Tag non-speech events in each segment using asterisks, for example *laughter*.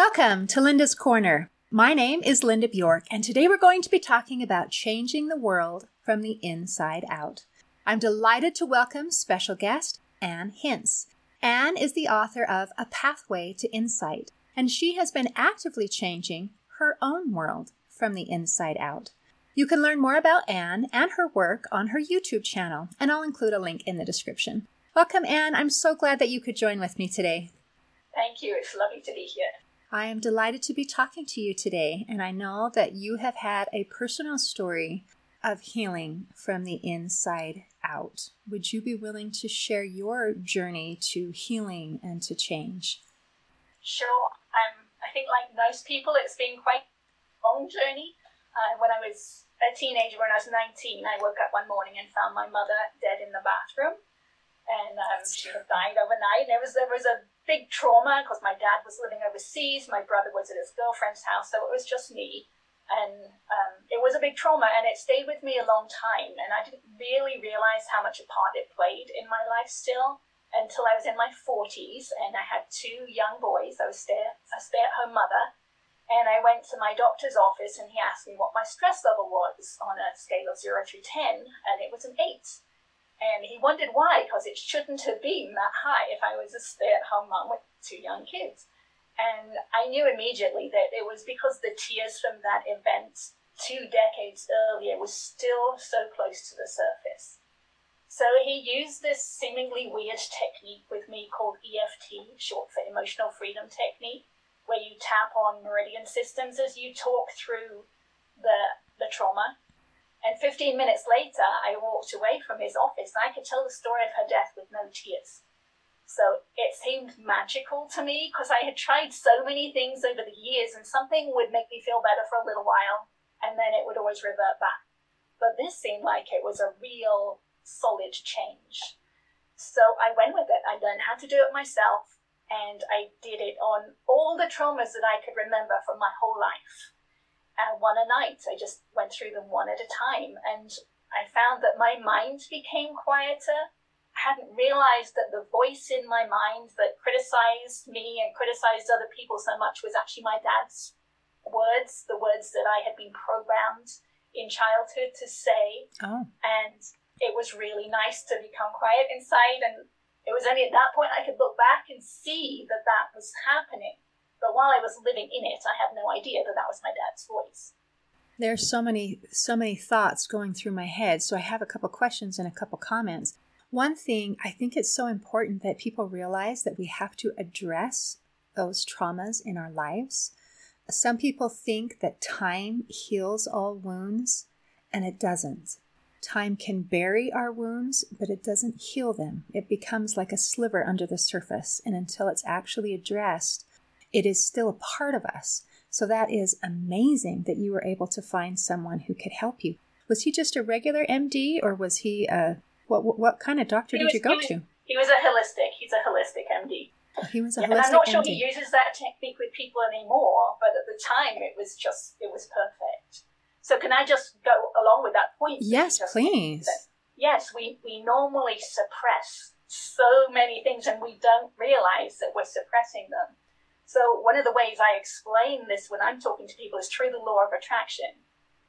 Welcome to Linda's Corner. My name is Linda Bjork, and today we're going to be talking about changing the world from the inside out. I'm delighted to welcome special guest Anne Hintz. Anne is the author of A Pathway to Insight, and she has been actively changing her own world from the inside out. You can learn more about Anne and her work on her YouTube channel, and I'll include a link in the description. Welcome, Anne. I'm so glad that you could join with me today. Thank you. It's lovely to be here. I am delighted to be talking to you today, and I know that you have had a personal story of healing from the inside out. Would you be willing to share your journey to healing and to change? Sure. Um, I think, like most people, it's been quite a long journey. Uh, when I was a teenager, when I was 19, I woke up one morning and found my mother dead in the bathroom and um, she had died overnight. There was there was a big trauma because my dad was living overseas, my brother was at his girlfriend's house, so it was just me, and um, it was a big trauma, and it stayed with me a long time, and I didn't really realize how much a part it played in my life still until I was in my forties, and I had two young boys. I was stay a stay at home mother. And I went to my doctor's office and he asked me what my stress level was on a scale of 0 to 10, and it was an 8 and he wondered why, because it shouldn't have been that high if I was a stay at home mom with two young kids. And I knew immediately that it was because the tears from that event two decades earlier was still so close to the surface. So he used this seemingly weird technique with me called EFT, short for Emotional Freedom Technique, where you tap on meridian systems as you talk through the, the trauma and 15 minutes later, I walked away from his office and I could tell the story of her death with no tears. So it seemed magical to me because I had tried so many things over the years and something would make me feel better for a little while and then it would always revert back. But this seemed like it was a real solid change. So I went with it. I learned how to do it myself and I did it on all the traumas that I could remember from my whole life and one a night. I just went through them one at a time. And I found that my mind became quieter. I hadn't realized that the voice in my mind that criticized me and criticized other people so much was actually my dad's words, the words that I had been programmed in childhood to say. Oh. And it was really nice to become quiet inside. And it was only at that point I could look back and see that that was happening. But while I was living in it, I had no idea that that was my dad's voice. There's so many so many thoughts going through my head, so I have a couple questions and a couple comments. One thing, I think it's so important that people realize that we have to address those traumas in our lives. Some people think that time heals all wounds, and it doesn't. Time can bury our wounds, but it doesn't heal them. It becomes like a sliver under the surface, and until it's actually addressed, it is still a part of us. So that is amazing that you were able to find someone who could help you. Was he just a regular MD or was he a what what, what kind of doctor he did was, you go he was, to? He was a holistic. He's a holistic MD. Oh, he was a yeah, holistic and I'm not MD. sure he uses that technique with people anymore, but at the time it was just it was perfect. So can I just go along with that point? Yes, please. yes, we, we normally suppress so many things and we don't realize that we're suppressing them. So one of the ways I explain this when I'm talking to people is through the law of attraction.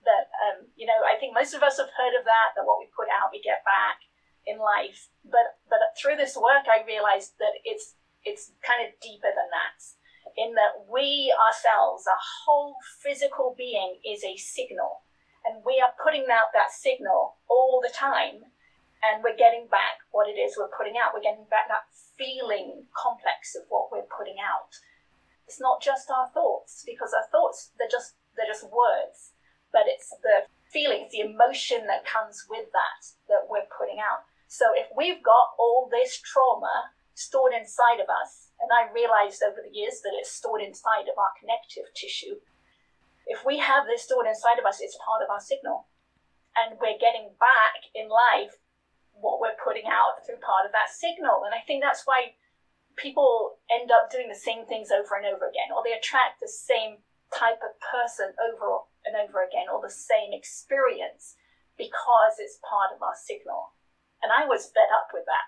That um, you know, I think most of us have heard of that. That what we put out, we get back in life. But but through this work, I realized that it's it's kind of deeper than that. In that we ourselves, a whole physical being, is a signal, and we are putting out that signal all the time, and we're getting back what it is we're putting out. We're getting back that feeling complex of what we're putting out it's not just our thoughts because our thoughts they're just they're just words but it's the feelings the emotion that comes with that that we're putting out. So if we've got all this trauma stored inside of us and i realized over the years that it's stored inside of our connective tissue if we have this stored inside of us it's part of our signal. And we're getting back in life what we're putting out through part of that signal. And i think that's why people end up doing the same things over and over again, or they attract the same type of person over and over again, or the same experience because it's part of our signal. And I was fed up with that.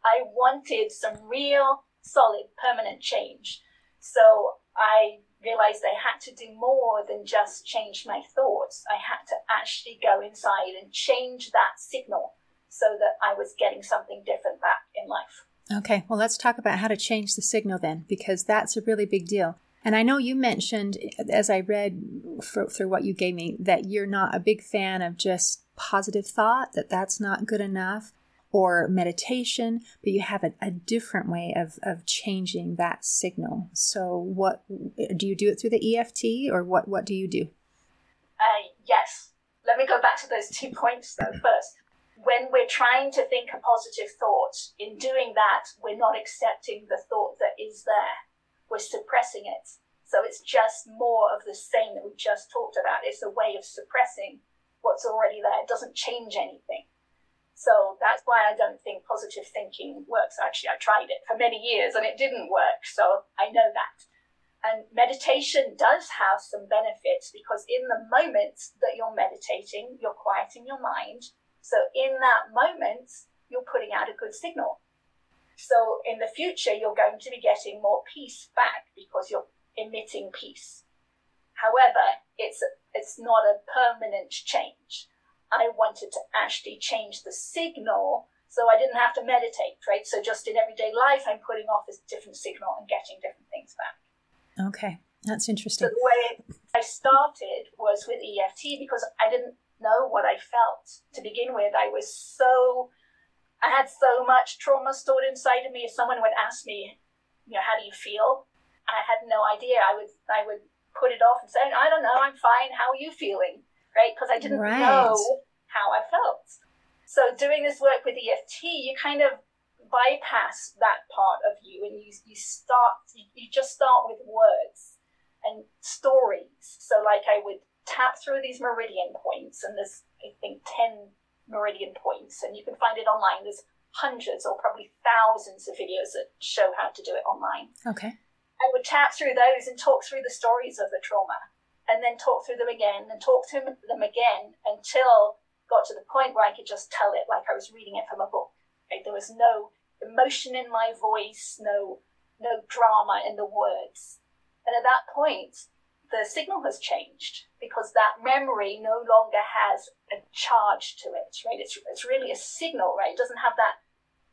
I wanted some real, solid, permanent change. So I realized I had to do more than just change my thoughts. I had to actually go inside and change that signal so that I was getting something different back in life. Okay, well, let's talk about how to change the signal then, because that's a really big deal. And I know you mentioned, as I read for, through what you gave me, that you're not a big fan of just positive thought, that that's not good enough, or meditation, but you have a, a different way of, of changing that signal. So, what do you do it through the EFT, or what, what do you do? Uh, yes. Let me go back to those two points though first. When we're trying to think a positive thought, in doing that, we're not accepting the thought that is there we're suppressing it. So it's just more of the same that we just talked about. It's a way of suppressing what's already there. It doesn't change anything. So that's why I don't think positive thinking works. Actually, I tried it for many years and it didn't work. So I know that. And meditation does have some benefits because in the moment that you're meditating, you're quieting your mind. So in that moment, you're putting out a good signal. So in the future, you're going to be getting more peace back because you're emitting peace. However, it's it's not a permanent change. I wanted to actually change the signal so I didn't have to meditate, right? So just in everyday life, I'm putting off this different signal and getting different things back. Okay, that's interesting. So the way I started was with EFT because I didn't know what I felt to begin with. I was so I had so much trauma stored inside of me. If someone would ask me, you know, how do you feel? I had no idea. I would I would put it off and say, I don't know, I'm fine. How are you feeling? Right? Because I didn't right. know how I felt. So doing this work with EFT, you kind of bypass that part of you and you you start you, you just start with words and stories. So like I would tap through these meridian points and there's I think ten meridian points, and you can find it online. There's hundreds or probably thousands of videos that show how to do it online. Okay. I would chat through those and talk through the stories of the trauma, and then talk through them again and talk through them again until got to the point where I could just tell it like I was reading it from a book. Like there was no emotion in my voice, no no drama in the words. And at that point, the signal has changed because that memory no longer has a charge to it, right? It's, it's really a signal, right? It doesn't have that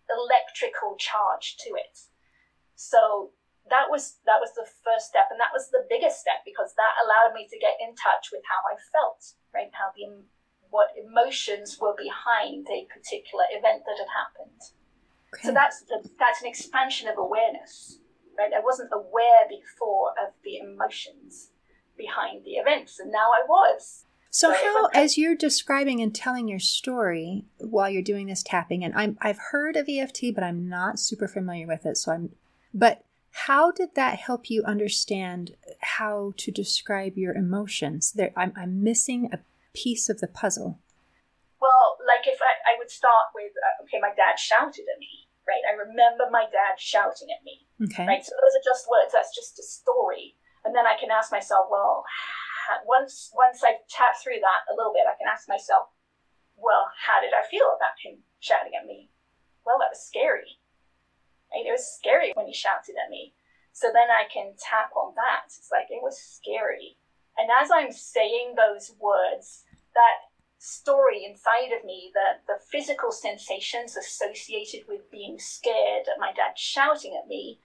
electrical charge to it. So that was that was the first step, and that was the biggest step because that allowed me to get in touch with how I felt, right? How the what emotions were behind a particular event that had happened. Okay. So that's the, that's an expansion of awareness, right? I wasn't aware before of the emotions behind the events, and now I was. So, so how, as you're describing and telling your story while you're doing this tapping, and I'm, I've heard of EFT, but I'm not super familiar with it. So I'm, but how did that help you understand how to describe your emotions? There, I'm, I'm missing a piece of the puzzle. Well, like if I, I would start with, uh, okay, my dad shouted at me, right? I remember my dad shouting at me, okay. right? So those are just words. That's just a story and then I can ask myself, well, once once I tap through that a little bit, I can ask myself, well, how did I feel about him shouting at me? Well, that was scary. Right? It was scary when he shouted at me. So then I can tap on that. It's like it was scary. And as I'm saying those words, that story inside of me, the, the physical sensations associated with being scared at my dad shouting at me,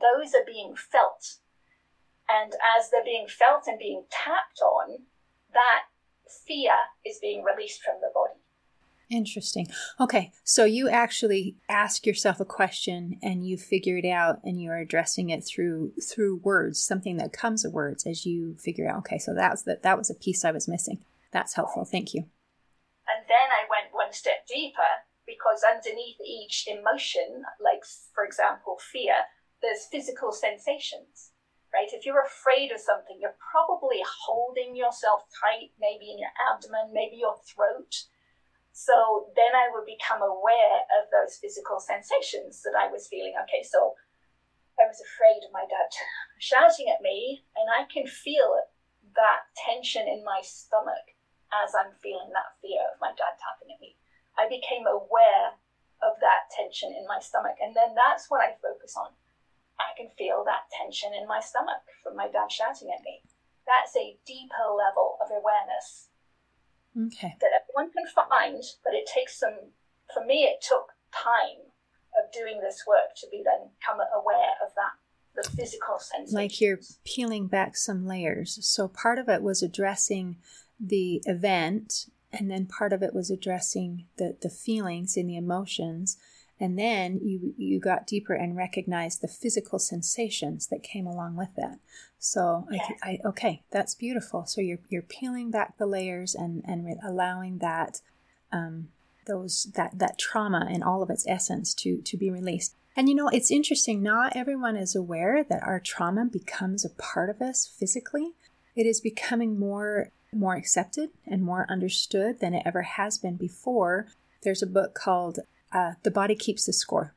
those are being felt and as they're being felt and being tapped on, that fear is being released from the body. Interesting. Okay, so you actually ask yourself a question and you figure it out and you're addressing it through through words, something that comes of words as you figure out, okay, so that was the, that was a piece I was missing. That's helpful. Thank you. And then I went one step deeper because underneath each emotion, like for example, fear, there's physical sensations right? If you're afraid of something, you're probably holding yourself tight, maybe in your abdomen, maybe your throat. So then I would become aware of those physical sensations that I was feeling. Okay, so I was afraid of my dad shouting at me, and I can feel that tension in my stomach as I'm feeling that fear of my dad tapping at me. I became aware of that tension in my stomach, and then that's what I focus on. I can feel that tension in my stomach from my dad shouting at me. That's a deeper level of awareness okay. that everyone can find, but it takes some, for me, it took time of doing this work to be then become aware of that the physical sensations. Like you're peeling back some layers. So part of it was addressing the event, and then part of it was addressing the, the feelings and the emotions. And then you you got deeper and recognized the physical sensations that came along with that. So yes. I, I, okay, that's beautiful. So you're you're peeling back the layers and and re- allowing that um, those that that trauma in all of its essence to to be released. And you know, it's interesting, not everyone is aware that our trauma becomes a part of us physically. It is becoming more more accepted and more understood than it ever has been before. There's a book called uh, The Body Keeps the Score,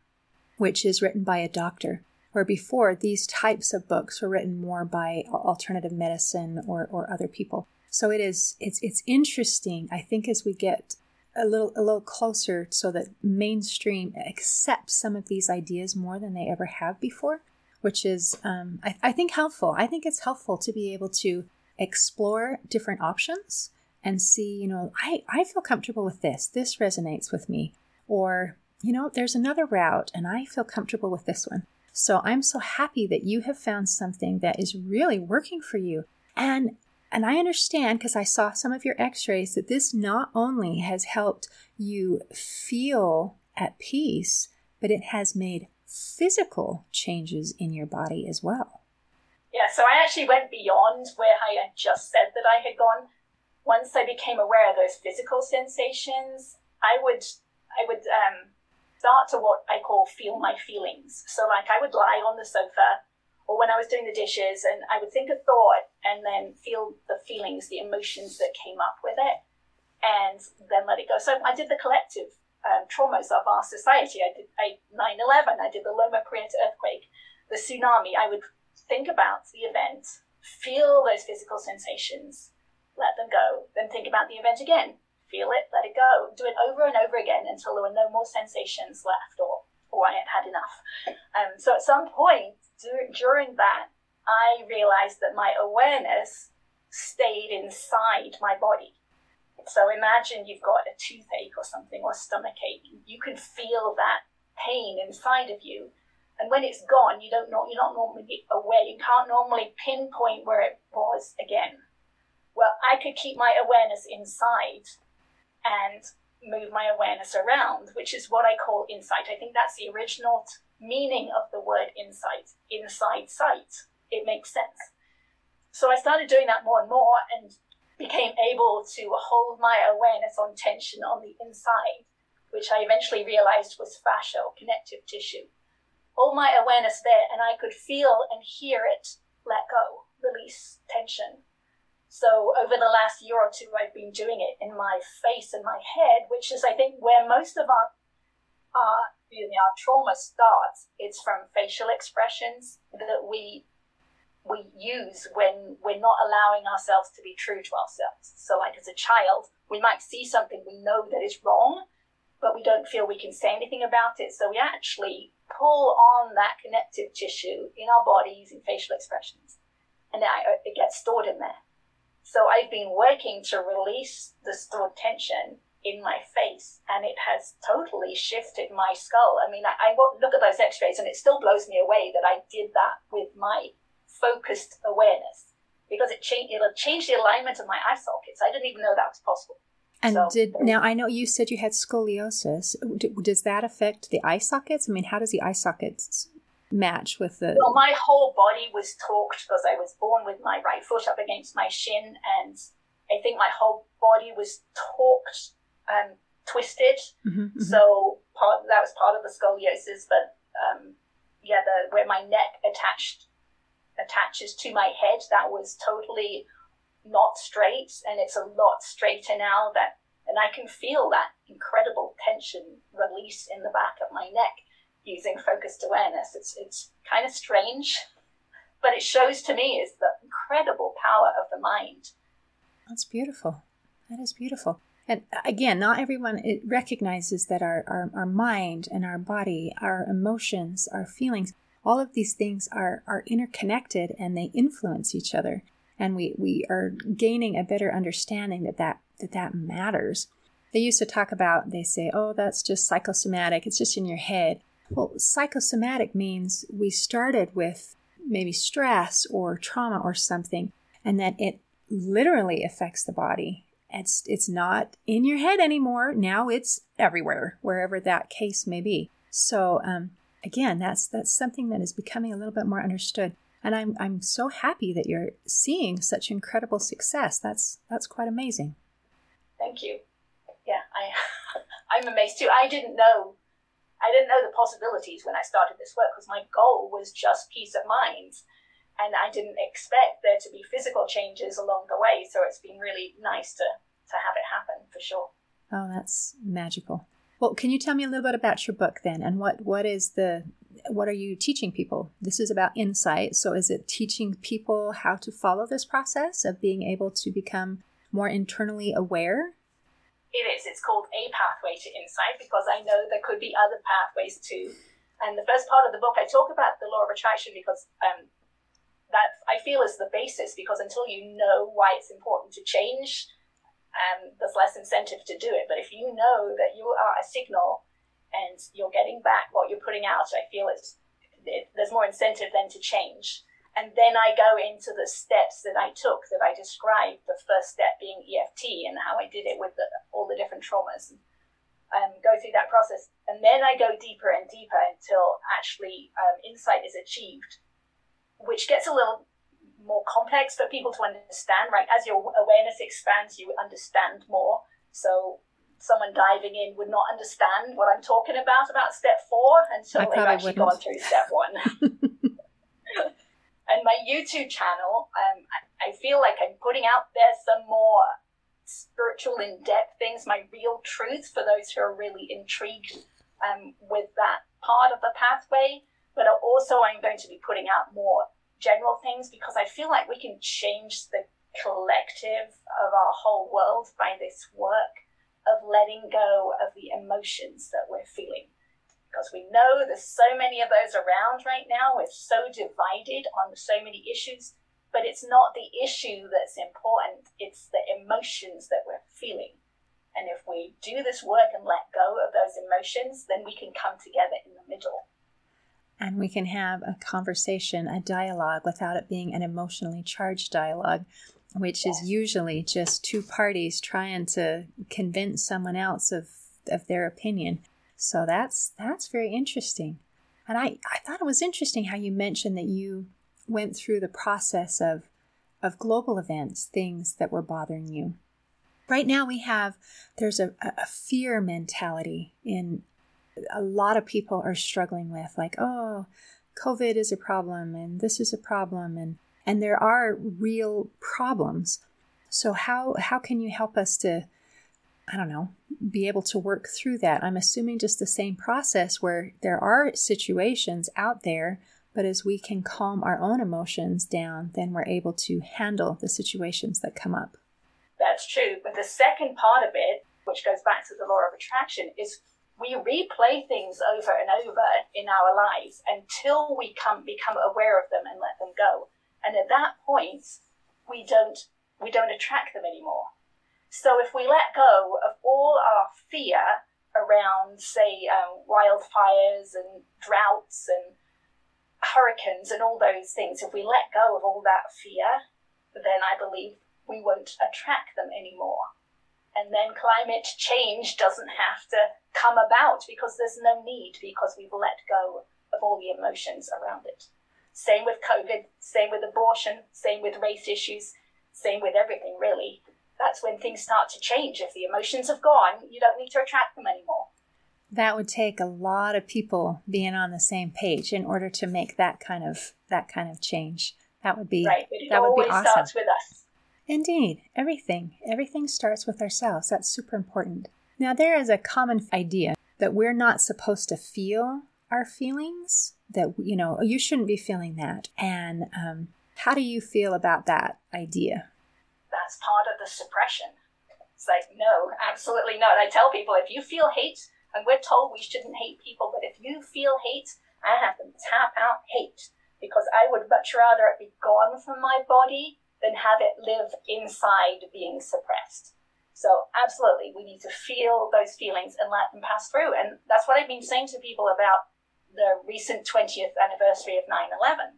which is written by a doctor, where before these types of books were written more by alternative medicine or, or other people. So it is it's it's interesting, I think, as we get a little a little closer so that mainstream accepts some of these ideas more than they ever have before which is um, I, I think helpful. I think it's helpful to be able to explore different options and see you know i i feel comfortable with this. This resonates with me or you know there's another route and i feel comfortable with this one so i'm so happy that you have found something that is really working for you and and I understand because I saw some of your x rays that this not only has helped you feel at peace, but it has made physical changes in your body as well. Yeah, so I actually went beyond where I had just said that I had gone. Once I became aware of those physical sensations, I would I would um, start to what I call feel my feelings. So like I would lie on the sofa or when I was doing the dishes, and I would think a thought and then feel the feelings, the emotions that came up with it, and then let it go. So I did the collective um, traumas of our society. I did 9 11, I did the Loma Prieta earthquake, the tsunami. I would think about the event, feel those physical sensations, let them go, then think about the event again, feel it, let it go, do it over and over again until there were no more sensations left or, or I had had enough. Um, so at some point, during that, I realized that my awareness stayed inside my body. So imagine you've got a toothache or something or stomach ache. You can feel that pain inside of you. And when it's gone, you don't know, you're not normally aware. You can't normally pinpoint where it was again. Well, I could keep my awareness inside and move my awareness around, which is what I call insight. I think that's the original meaning of the word insight, inside sight. It makes sense. So I started doing that more and more and became able to hold my awareness on tension on the inside, which I eventually realized was fascia or connective tissue. Hold my awareness there, and I could feel and hear it let go, release tension. So over the last year or two, I've been doing it in my face and my head, which is, I think, where most of our, our you know, our trauma starts, it's from facial expressions that we we use when we're not allowing ourselves to be true to ourselves. So, like as a child, we might see something we know that is wrong, but we don't feel we can say anything about it. So, we actually pull on that connective tissue in our body using facial expressions, and it gets stored in there. So, I've been working to release the stored tension in my face and it has totally shifted my skull. I mean, I, I look at those x rays and it still blows me away that I did that with my focused awareness because it changed, it'll change the alignment of my eye sockets. I didn't even know that was possible. And so, did now I know you said you had scoliosis. Does that affect the eye sockets? I mean, how does the eye sockets match with the? Well, my whole body was torqued because I was born with my right foot up against my shin, and I think my whole body was torqued um, twisted. Mm-hmm, mm-hmm. So part that was part of the scoliosis, but um, yeah, the where my neck attached attaches to my head, that was totally not straight, and it's a lot straighter now. That and I can feel that incredible tension release in the back of my neck using focused awareness. It's it's kind of strange, but it shows to me is the incredible power of the mind. That's beautiful. That is beautiful. And again, not everyone recognizes that our, our, our mind and our body, our emotions, our feelings, all of these things are are interconnected and they influence each other and we we are gaining a better understanding that that that, that matters they used to talk about they say oh that's just psychosomatic it's just in your head well psychosomatic means we started with maybe stress or trauma or something and that it literally affects the body. It's it's not in your head anymore. Now it's everywhere wherever that case may be. So um, again that's that's something that is becoming a little bit more understood. And i'm i'm so happy that you're seeing such incredible success. That's that's quite amazing. Thank you. Yeah i *laughs* i'm amazed too. I didn't know i didn't know the possibilities when i started this work because my goal was just peace of mind and I didn't expect there to be physical changes along the way. So it's been really nice to to have it happen for sure. Oh, that's magical. Well, can you tell me a little bit about your book then, and what what is the what are you teaching people? This is about insight. So is it teaching people how to follow this process of being able to become more internally aware? It is. It's called A Pathway to Insight because I know there could be other pathways too. And the first part of the book, I talk about the law of attraction because um, that I feel is the basis because until you know why it's important to change, um, there's less incentive to do it. But if you know that you are a signal and you're getting back what you're putting out, I feel it's it, there's more incentive then to change. And then I go into the steps that I took that I described. The first step being EFT and how I did it with the, all the different traumas. Um, go through that process, and then I go deeper and deeper until actually um, insight is achieved which gets a little more complex for people to understand, right? As your awareness expands, you understand more. So someone diving in would not understand what I'm talking about about step four until they've actually wouldn't. gone through step one. *laughs* *laughs* and my YouTube channel, um, I, feel like I'm putting out there some more spiritual, in-depth things, my real truths for those who are really intrigued um, with that part of the pathway but also I'm going to be putting out more general things because I feel like we can change the collective of our whole world by this work of letting go of the emotions that we're feeling. Because we know there's so many of those around right now. We're so divided on so many issues, but it's not the issue that's important, it's the emotions that we're feeling. And if we do this work and let go of those emotions, then we can come together in the middle and we can have a conversation, a dialogue without it being an emotionally charged dialogue, which yes. is usually just two parties trying to convince someone else of, of their opinion. So that's that's very interesting. And I, I thought it was interesting how you mentioned that you went through the process of of global events, things that were bothering you. Right now we have there's a, a fear mentality in a lot of people are struggling with like oh covid is a problem and this is a problem and and there are real problems so how how can you help us to i don't know be able to work through that i'm assuming just the same process where there are situations out there but as we can calm our own emotions down then we're able to handle the situations that come up that's true but the second part of it which goes back to the law of attraction is we replay things over and over in our lives until we come become aware of them and let them go. And at that point, we don't we don't attract them anymore. So if we let go of all our fear around, say, um, wildfires and droughts and hurricanes and all those things, if we let go of all that fear, then I believe we won't attract them anymore. And then climate change doesn't have to come about because there's no need because we've let go of all the emotions around it. Same with COVID, same with abortion, same with race issues, same with everything really. That's when things start to change. If the emotions have gone, you don't need to attract them anymore. That would take a lot of people being on the same page in order to make that kind of that kind of change. That would be right. But it that would be awesome. starts with us. Indeed, everything everything starts with ourselves. That's super important. Now, there is a common idea that we're not supposed to feel our feelings, that, you know, you shouldn't be feeling that. And um, how do you feel about that idea? That's part of the suppression. It's like, no, absolutely not. I tell people if you feel hate, and we're told we shouldn't hate people, but if you feel hate I have them tap out hate because I would much rather it be gone from my body than have it live inside being suppressed. So, absolutely, we need to feel those feelings and let them pass through. And that's what I've been saying to people about the recent 20th anniversary of 9 11.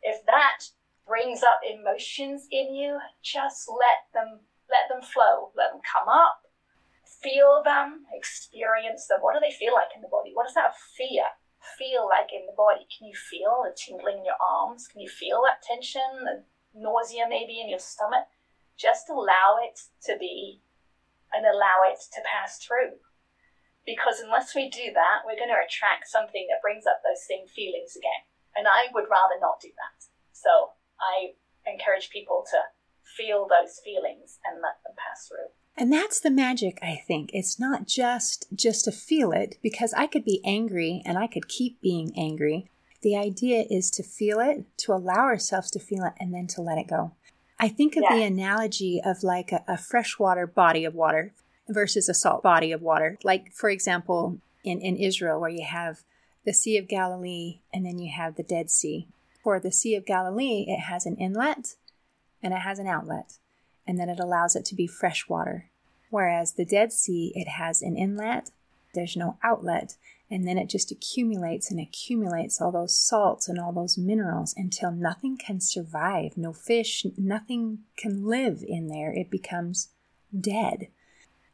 If that brings up emotions in you, just let them let them flow, let them come up, feel them, experience them. What do they feel like in the body? What does that fear feel like in the body? Can you feel the tingling in your arms? Can you feel that tension, the nausea maybe in your stomach? Just allow it to be and allow it to pass through. Because unless we do that, we're going to attract something that brings up those same feelings again. And I would rather not do that. So I encourage people to feel those feelings and let them pass through. And that's the magic, I think. It's not just just to feel it because I could be angry and I could keep being angry. The idea is to feel it, to allow ourselves to feel it and then to let it go. I think of the analogy of like a, a freshwater body of water versus a salt body of water. Like for example, in, in Israel where you have the Sea of Galilee and then you have the Dead Sea. For the Sea of Galilee, it has an inlet and it has an outlet, and then it allows it to be fresh water. Whereas the Dead Sea, it has an inlet, there's no outlet, and then it just accumulates and accumulates all those salts and all those minerals until nothing can survive. No fish, nothing can live in there. It becomes dead.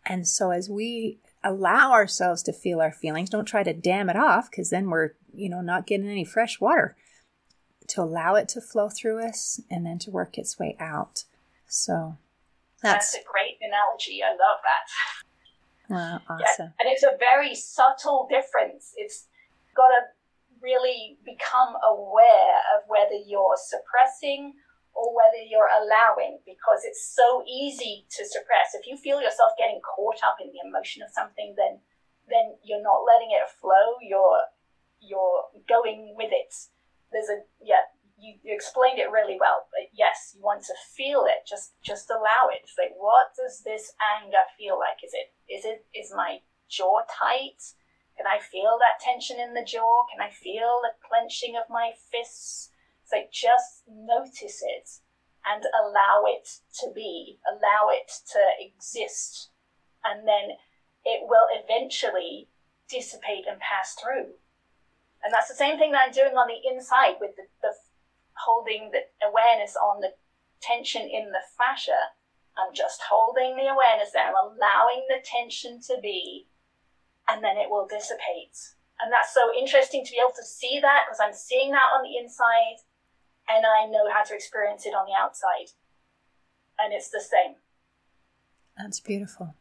And so as we allow ourselves to feel our feelings, don't try to dam it off because then we're, you know, not getting any fresh water to allow it to flow through us and then to work its way out. So that's, that's a great analogy. I love that. Wow, awesome. Yeah, and it's a very subtle difference. It's got to really become aware of whether you're suppressing or whether you're allowing because it's so easy to suppress. If you feel yourself getting caught up in the emotion of something, then then you're not letting it flow. You're you're going with it there's a yeah you, you explained it really well but yes you want to feel it just just allow it. Like what does this anger feel like? Is it is it is my jaw tight? Can i feel that tension in the jaw? Can i feel the clenching of my fists? So just notice it and allow it to be allow it to exist. And then it will eventually dissipate and pass through and that's the same thing that I'm doing on the inside with the, the holding the awareness on the tension in the fascia. I'm just holding the awareness there. I'm allowing the tension to be, and then it will dissipate. And that's so interesting to be able to see that because I'm seeing that on the inside and I know how to experience it on the outside. And it's the same. That's beautiful.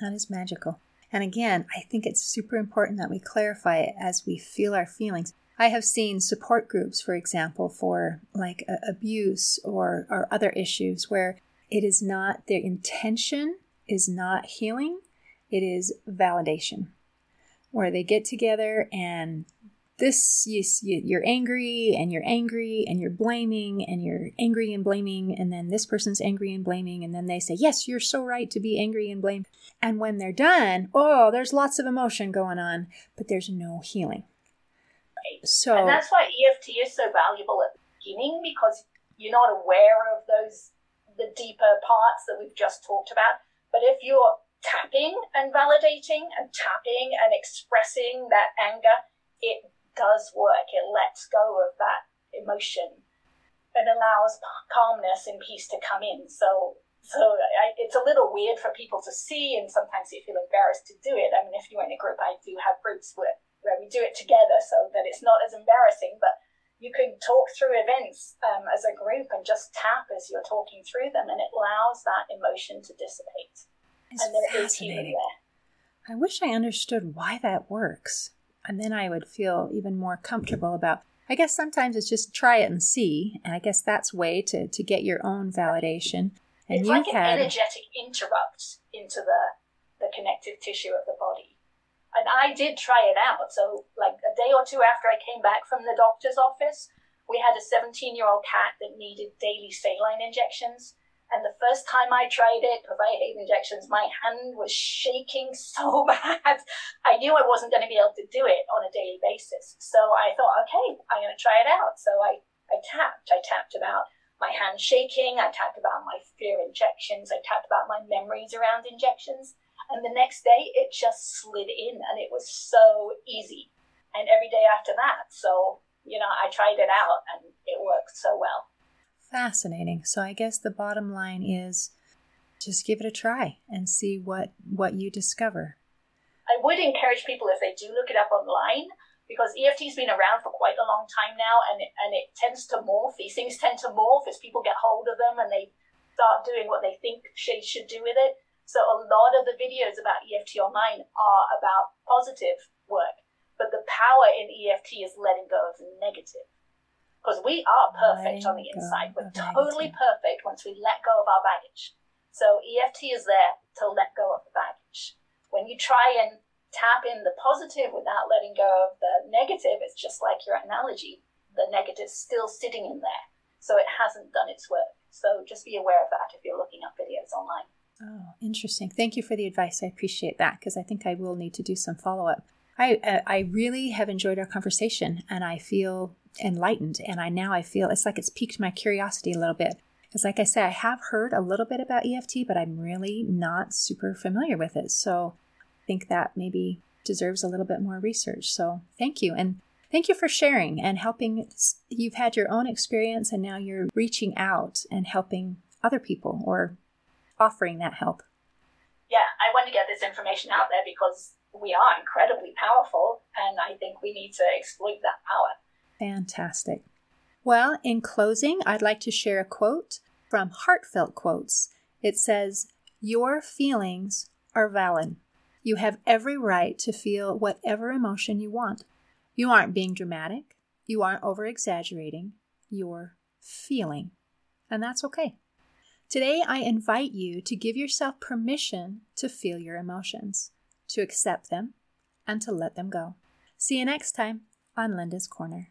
That is magical. And again, I think it's super important that we clarify it as we feel our feelings. I have seen support groups, for example, for like abuse or, or other issues where it is not their intention is not healing, it is validation. Where they get together and this you, you're angry and you're angry and you're blaming and you're angry and blaming and then this person's angry and blaming and then they say yes you're so right to be angry and blame. And when they're done oh there's lots of emotion going on but there's no healing. Right. so and that's why eft is so valuable at the beginning because you're not aware of those the deeper parts that we've just talked about. But if you're tapping and validating and tapping and expressing that anger it does work. It lets go of that emotion and allows calmness and peace to come in. So, so I, it's a little weird for people to see, and sometimes you feel embarrassed to do it. I mean, if you're in a group, I do have groups where, where we do it together so that it's not as embarrassing, but you can talk through events um, as a group and just tap as you're talking through them, and it allows that emotion to dissipate. It's and there is healing there. I wish I understood why that works and then I would feel even more comfortable about. I guess sometimes it's just try it and see, and I guess that's way to to get your own validation. And it's like an energetic interrupt into the the connective tissue of the body. And I did try it out. So, like a day or two after I came back from the doctor's office, we had a 17 year old cat that needed daily saline injections. And the first time I tried it, I injections, my hand was shaking so *laughs* bad. I knew I wasn't going to be able to do it on a daily basis. So I thought, okay, I'm going to try it out. So I, I tapped. I tapped about my hand shaking. I tapped about my fear injections. I tapped about my memories around injections. And the next day, it just slid in and it was so easy. And every day after that. So, you know, I tried it out and it worked so well. Fascinating. So I guess the bottom line is just give it a try and see what, what you discover. I would encourage people if they do look it up online because EFT's been around for quite a long time now and it, and it tends to morph. These things tend to morph as people get hold of them and they start doing what they think they should do with it. So a lot of the videos about EFT online are about positive work, but the power in EFT is letting go of the negative. Because we are perfect letting on the inside. We're totally negative. perfect once we let go of our baggage. So EFT is there to let go of the baggage. When you try and tap in the positive without letting go of the negative, it's just like your analogy. The negative's still sitting in there. So it hasn't done its work. So just be aware of that if you're looking up videos online. Oh, interesting. Thank you for the advice. I appreciate that because I think I will need to do some follow up. I uh, I really have enjoyed our conversation and I feel enlightened and I now I feel it's like it's piqued my curiosity a little bit. Because like I said, I have heard a little bit about EFT, but I'm really not super familiar with it. So I think that maybe deserves a little bit more research. So thank you. And thank you for sharing and helping. You've had your own experience and now you're reaching out and helping other people or offering that help. Yeah, I want to get this information out there because we are incredibly powerful and I think we need to exploit that power. Fantastic. Well, in closing, I'd like to share a quote from Heartfelt Quotes. It says, Your feelings are valid. You have every right to feel whatever emotion you want. You aren't being dramatic. You aren't over exaggerating. You're feeling. And that's okay. Today, I invite you to give yourself permission to feel your emotions, to accept them, and to let them go. See you next time on Linda's Corner.